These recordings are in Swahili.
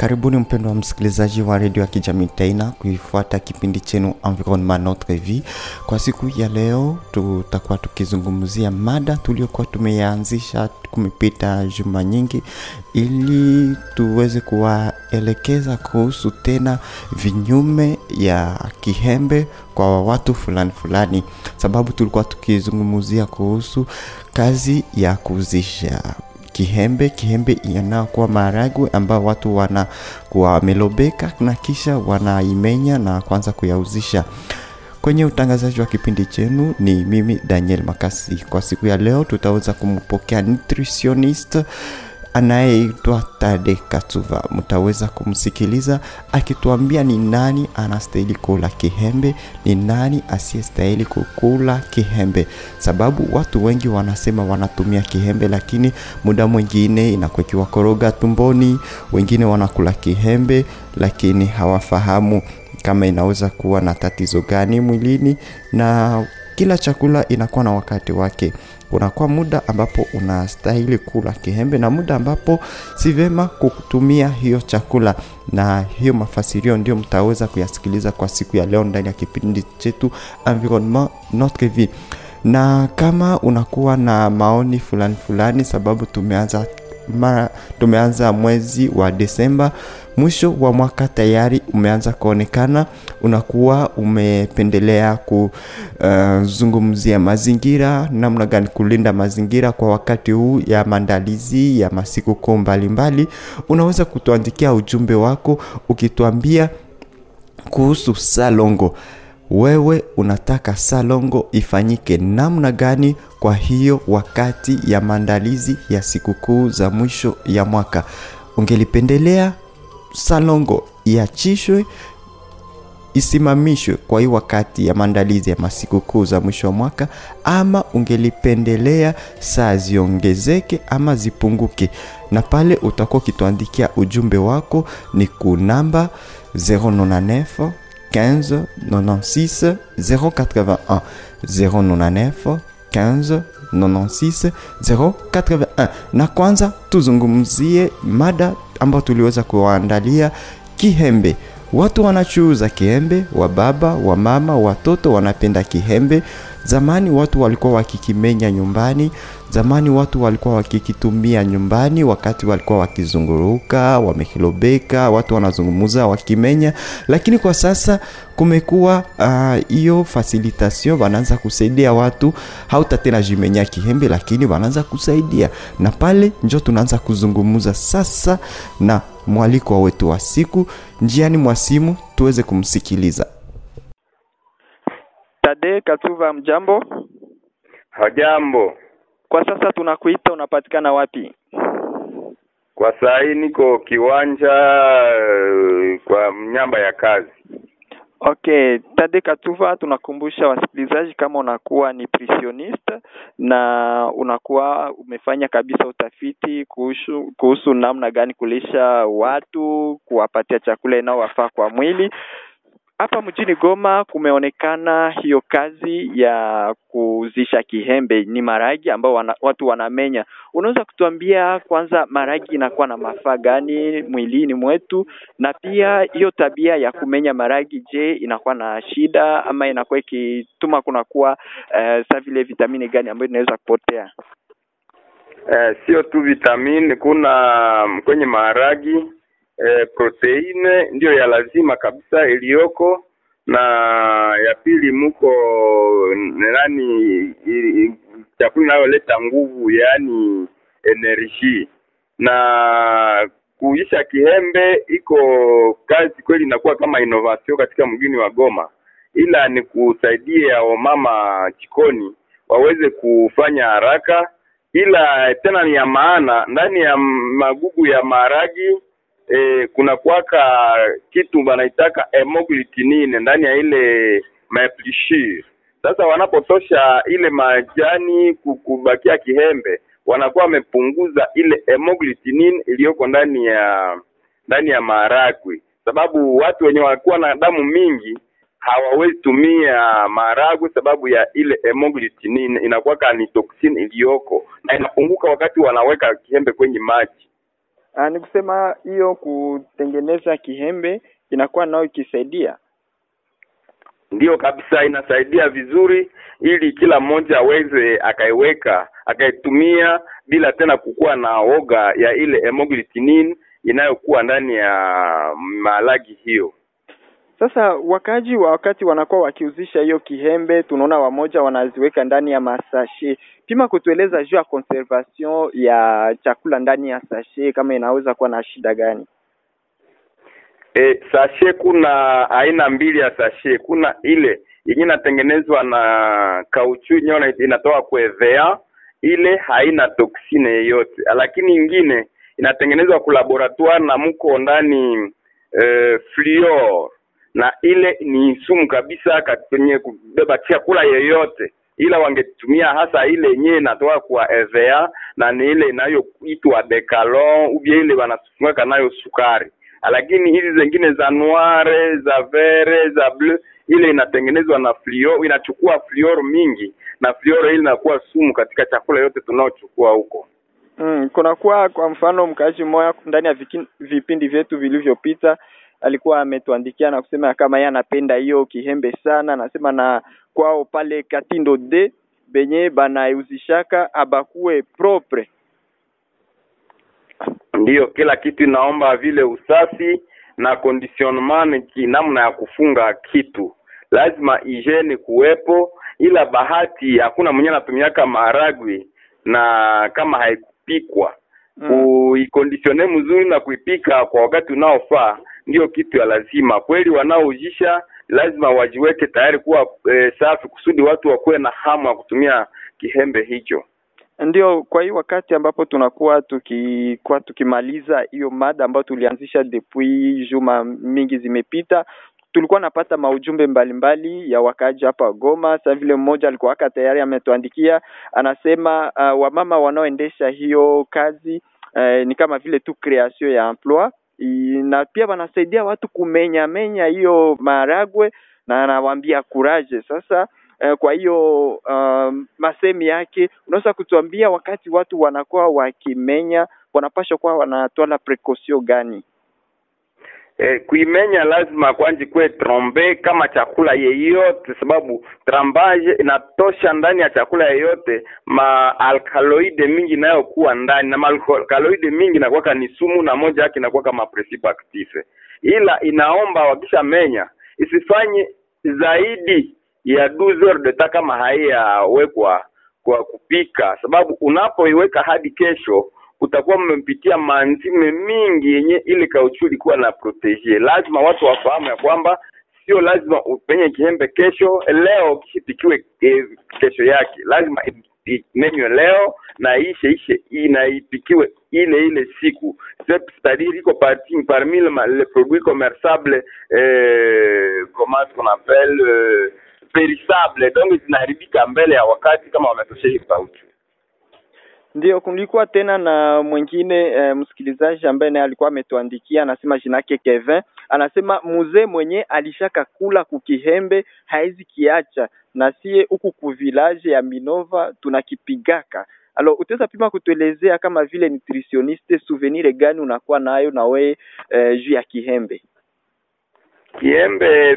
Karibuni mpendo wa msikilizaji wa redio ya kijamii tena kuifuata kipindi chenu Environnement Notre Vie. Kwa siku ya leo tutakuwa tukizungumzia mada tuliokuwa tumeanzisha kumepita juma nyingi, ili tuweze kuwaelekeza kuhusu tena vinyume ya kihembe kwa watu fulani fulani, sababu tulikuwa tukizungumzia kuhusu kazi ya kuzisha kihembe kihembe yanayokuwa maharagwe ambao watu wanakuwa wamelobeka na kisha wanaimenya na kuanza kuyauzisha. Kwenye utangazaji wa kipindi chenu ni mimi daniel makasi. Kwa siku ya leo tutaweza kumpokea nutritionist anayeitwa tade katuva mtaweza kumsikiliza akituambia ni nani anastahili kula kihembe ni nani asiyestahili kukula kihembe. Sababu watu wengi wanasema wanatumia kihembe lakini muda mwingine inakuwa ikiwakoroga tumboni wengine wanakula kihembe lakini hawafahamu kama inaweza kuwa na tatizo gani mwilini na kila chakula inakuwa na wakati wake kunakuwa muda ambapo unastahili kula kihembe na muda ambapo si vema kutumia hiyo chakula. Na hiyo mafasirio ndio mtaweza kuyasikiliza kwa siku ya leo ndani ya kipindi chetu environnement notre vie. Na kama unakuwa na maoni fulani fulani sababu tumeanza mara tumeanza mwezi wa desemba mwisho wa mwaka tayari umeanza kuonekana unakuwa umependelea kuzungumzia uh, mazingira namna gani kulinda mazingira kwa wakati huu ya maandalizi ya masikukuu mbalimbali. Unaweza kutuandikia ujumbe wako ukituambia kuhusu salongo wewe unataka salongo ifanyike namna gani kwa hiyo wakati ya maandalizi ya sikukuu za mwisho ya mwaka? Ungelipendelea salongo iachishwe isimamishwe kwa hii wakati ya maandalizi ya masikukuu za mwisho wa mwaka ama ungelipendelea saa ziongezeke ama zipunguke. Na pale utakuwa ukituandikia ujumbe wako ni kunamba 099 15 96 081 099 15 96 081 na kwanza tuzungumzie mada ambayo tuliweza kuwaandalia kihembe. Watu wanachuuza kihembe wa baba wa mama watoto wanapenda kihembe zamani watu walikuwa wakikimenya nyumbani zamani watu walikuwa wakikitumia nyumbani wakati walikuwa wakizunguruka wamekilobeka watu wanazungumuza wakimenya. Lakini kwa sasa kumekuwa hiyo uh, facilitation wanaanza kusaidia watu hauta tena jimenya kihembe lakini wanaanza kusaidia. Na pale njo tunaanza kuzungumuza sasa na mwaliko wetu wa siku njiani mwa simu tuweze kumsikiliza Tade Katuva, mjambo. Hajambo. Kwa sasa tunakuita, unapatikana wapi? Kwa saa hii niko kiwanja uh, kwa mnyamba ya kazi. Okay, Tade Katuva, tunakumbusha wasikilizaji kama unakuwa ni nutritionist na unakuwa umefanya kabisa utafiti kuhusu kuhusu namna gani kulisha watu, kuwapatia chakula inayowafaa kwa mwili hapa mjini Goma kumeonekana hiyo kazi ya kuzisha kihembe ni maragi ambao wana, watu wanamenya. Unaweza kutuambia kwanza maragi inakuwa na mafaa gani mwilini mwetu, na pia hiyo tabia ya kumenya maragi, je, inakuwa na shida ama inakuwa ikituma kunakuwa eh, sa vile vitamini gani ambayo inaweza kupotea? Eh, sio tu vitamini, kuna kwenye maharagi eh, proteine ndiyo ya lazima kabisa iliyoko na ya pili muko nani chakula inayoleta nguvu yaani energy. Na kuisha kihembe iko kazi kweli inakuwa kama innovation katika mgini wa Goma. Ila ni kusaidia wamama chikoni waweze kufanya haraka. Ila tena ni ya maana ndani ya magugu ya maharagi e, kuna kwaka kitu banaitaka hemoglutinine ndani ya ile maplishir. Sasa wanapotosha ile majani kubakia kihembe, wanakuwa wamepunguza ile hemoglutinine iliyoko ndani ya ndani ya maharagwe, sababu watu wenye walikuwa na damu mingi hawawezi tumia maharagwe sababu ya ile hemoglutinine inakuwa ni toxin iliyoko na inapunguka wakati wanaweka kihembe kwenye maji. Ah, ni kusema hiyo kutengeneza kihembe inakuwa nao ikisaidia. Ndiyo kabisa, inasaidia vizuri, ili kila mmoja aweze akaiweka akaitumia bila tena kukuwa na woga ya ile hemoglutinin inayokuwa ndani ya malagi hiyo. Sasa wakaji wa wakati wanakuwa wakiuzisha hiyo kihembe, tunaona wamoja wanaziweka ndani ya masashe. Pima kutueleza juu ya conservation ya chakula ndani ya sashe, kama inaweza kuwa na shida gani? E, sashe kuna aina mbili ya sashe. Kuna ile yenye inatengenezwa na kauchu yenyewe inatoka kuevea, ile haina toksine yeyote, lakini ingine inatengenezwa kulaboratoire na mko ndani e, fluor na ile ni sumu kabisa kwenye kubeba chakula yeyote, ila wangetumia hasa ile yenyewe inatoka kwa EVA na ni ile inayoitwa Decalon ubia ile wanasukaka nayo sukari, lakini hizi zingine za noire za vere za bleu ile inatengenezwa na fluor, inachukua fluor mingi na fluor ile inakuwa sumu katika chakula yote tunaochukua huko. Mm, kunakuwa kwa mfano mkaaji mmoja ndani ya vipindi vyetu vilivyopita alikuwa ametuandikia na kusema kama yeye anapenda hiyo kihembe sana, anasema na kwao pale Katindo D benye banauzishaka abakuwe propre. Ndiyo, kila kitu inaomba vile usafi na conditionnement namna ya kufunga kitu, lazima hygiene kuwepo, ila bahati hakuna mwenye anatumiaka maharagwe na kama haikupikwa Mm. kuikondisione mzuri na kuipika kwa wakati unaofaa ndio kitu ya lazima. Kweli wanaoujisha lazima wajiweke tayari kuwa e, safi kusudi watu wakuwe na hamu ya kutumia kihembe hicho. Ndio, kwa hii wakati ambapo tunakuwa tukikuwa tukimaliza hiyo mada ambayo tulianzisha depuis juma mingi zimepita, tulikuwa napata maujumbe mbalimbali ya wakaaji hapa Goma. Sasa vile mmoja alikuwa aka tayari ametuandikia, anasema uh, wamama wanaoendesha hiyo kazi uh, ni kama vile tu creation ya emploi na pia wanasaidia watu kumenya menya hiyo maragwe na anawaambia kuraje Sasa eh, kwa hiyo um, masemi yake unaweza kutuambia wakati watu wanakuwa wakimenya wanapaswa kuwa wanatwala precaution gani? E, kuimenya lazima kwanji kuwe trombe kama chakula yeyote, sababu trambage inatosha ndani ya chakula yeyote maalkaloide mingi inayokuwa ndani, na maalkaloide mingi inakuwaka ni sumu, na moja yake inakuwa kama active, ila inaomba wakisha menya isifanye zaidi ya 12 heures de temps kama haiyawekwa kwa kupika, sababu unapoiweka hadi kesho utakuwa mmepitia manzime mingi yenye ile kauchu ilikuwa na protege. Lazima watu wafahamu ya kwamba sio lazima upenye kihembe kesho leo kishipikiwe eh, kesho yake, lazima imenywe leo na ishe ishe inaipikiwe ile ile siku c'est-à-dire iko parti parmi le, les produits commerçables euh, comment est-ce qu'on appelle euh, périssables donc zinaharibika mbele ya wakati kama wametosha hiyo kauchu. Ndio, kulikuwa tena na mwingine e, msikilizaji ambaye naye alikuwa ametuandikia, anasema jina yake Kevin, anasema mzee mwenye alishaka kula kukihembe haizi kiacha, na sie huku kuvilaje ya Minova tunakipigaka. Alo, utaweza pima kutuelezea kama vile nutritioniste, souvenir gani unakuwa nayo na we e, juu ya kihembe? Kiembe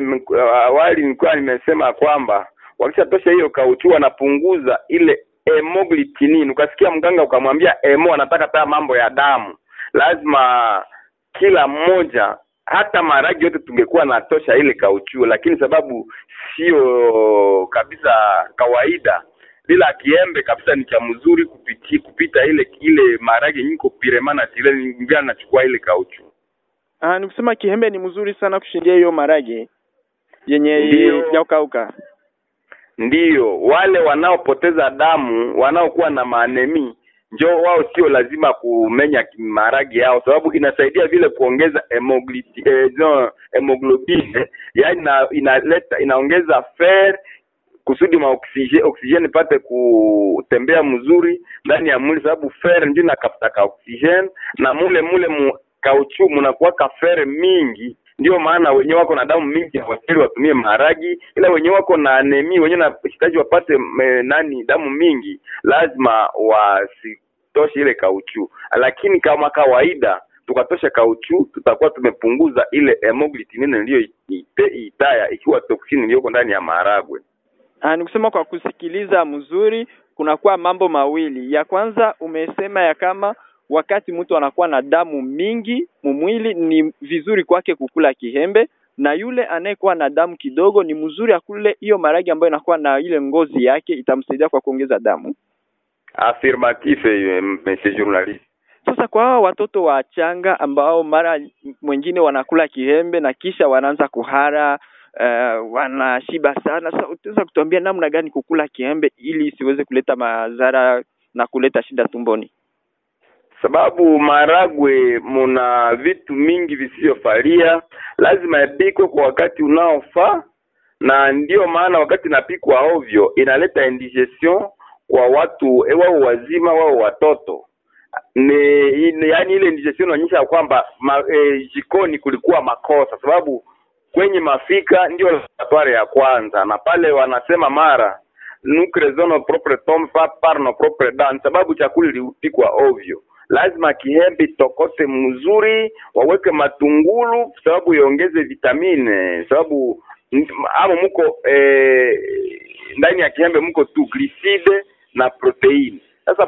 awali nilikuwa nimesema kwamba wakishatosha hiyo kauchu wanapunguza ile hemoglutinin. Ukasikia mganga ukamwambia emo anataka taa mambo ya damu, lazima kila mmoja hata maragi yote tungekuwa natosha ile kauchuo, lakini sababu sio kabisa kawaida, bila kiembe kabisa ni cha mzuri kupiti, kupita ile ile maragi nyiko piremana tile ngia nachukua ile kauchu. Ah, ni kusema kihembe ni mzuri sana kushindia hiyo maragi yenye Ndio. Ndiyo, wale wanaopoteza damu wanaokuwa na maanemi njo wao sio lazima kumenya maragi yao, sababu inasaidia vile kuongeza hemoglobin eh, yaani ina, inaleta inaongeza fer kusudi maoksijeni pate kutembea mzuri ndani ya mwili, sababu fer ndio inakafutaka oksijeni na mule mule mu kauchu munakuwaka fer mingi ndio maana wenyewe wako na damu mingi hawastahili watumie maharagi, ila wenyewe wako na anemia, wenyewe nahitaji wapate me, nani damu mingi, lazima wasitoshe ile kauchu. Lakini kama kawaida tukatosha kauchu tutakuwa tumepunguza ile hemoglutinine iliyoitaya ikiwa toksini iliyoko ndani ya maharagwe Ah, ni kusema kwa kusikiliza mzuri kunakuwa mambo mawili. Ya kwanza umesema ya kama wakati mtu anakuwa na damu mingi mumwili ni vizuri kwake kukula kihembe, na yule anayekuwa na damu kidogo ni mzuri akule hiyo maragi ambayo inakuwa na ile ngozi yake, itamsaidia kwa kuongeza damu. affirmatif eh, monsieur journaliste Sasa kwa hawa watoto wachanga ambao mara mwingine wanakula kihembe na kisha wanaanza kuhara uh, wanashiba sana. Sasa utaweza kutuambia namna gani kukula kihembe ili isiweze kuleta madhara na kuleta shida tumboni? Sababu maragwe muna vitu mingi visivyofalia lazima yapikwe kwa wakati unaofaa na ndiyo maana wakati inapikwa ovyo inaleta indigestion kwa watu e, wao wazima wao watoto. Ni, ni yani ile indigestion inaonyesha kwamba e, jikoni kulikuwa makosa sababu kwenye mafika ndio laboratoire ya kwanza na pale wanasema mara nous creusons nos propres tombes par nos propres dents sababu chakula ilipikwa ovyo lazima kihembe tokote mzuri waweke matungulu sababu iongeze vitamine sababu amo muko eh, ndani ya kihembe muko tu gliside na proteini. sasa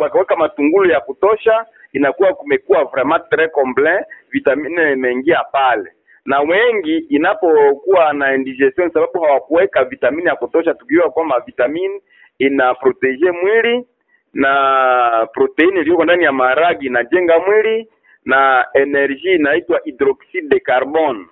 wakaweka matungulu ya kutosha inakuwa kumekuwa vraiment tres complet vitamine imeingia pale na wengi inapokuwa na indigestion sababu hawakuweka vitamini ya kutosha tukijua kwamba vitamini ina protege mwili na proteini iliyoko ndani ya maharagi inajenga mwili na energie inaitwa hydroxide de carbone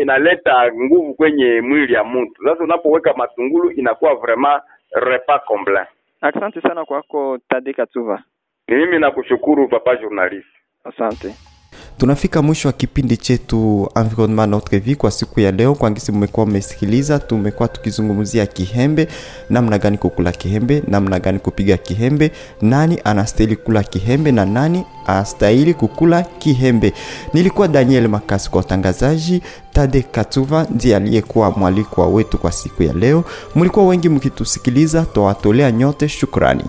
inaleta nguvu kwenye mwili ya mtu sasa unapoweka matungulu inakuwa vraiment repas complet Asante sana kwako Tade Katuva, ni mimi nakushukuru papa journalist. asante. Tunafika mwisho wa kipindi chetu environnement notre vie kwa siku ya leo. Kwangisi mmekuwa mmesikiliza tumekuwa tukizungumzia kihembe namna gani kukula kihembe namna gani kupiga kihembe nani anastahili kula kihembe na nani anastahili kukula kihembe. Nilikuwa daniel makasi kwa utangazaji tade katuva ndiye aliyekuwa mwalikwa wetu kwa siku ya leo. Mlikuwa wengi mkitusikiliza twawatolea nyote shukrani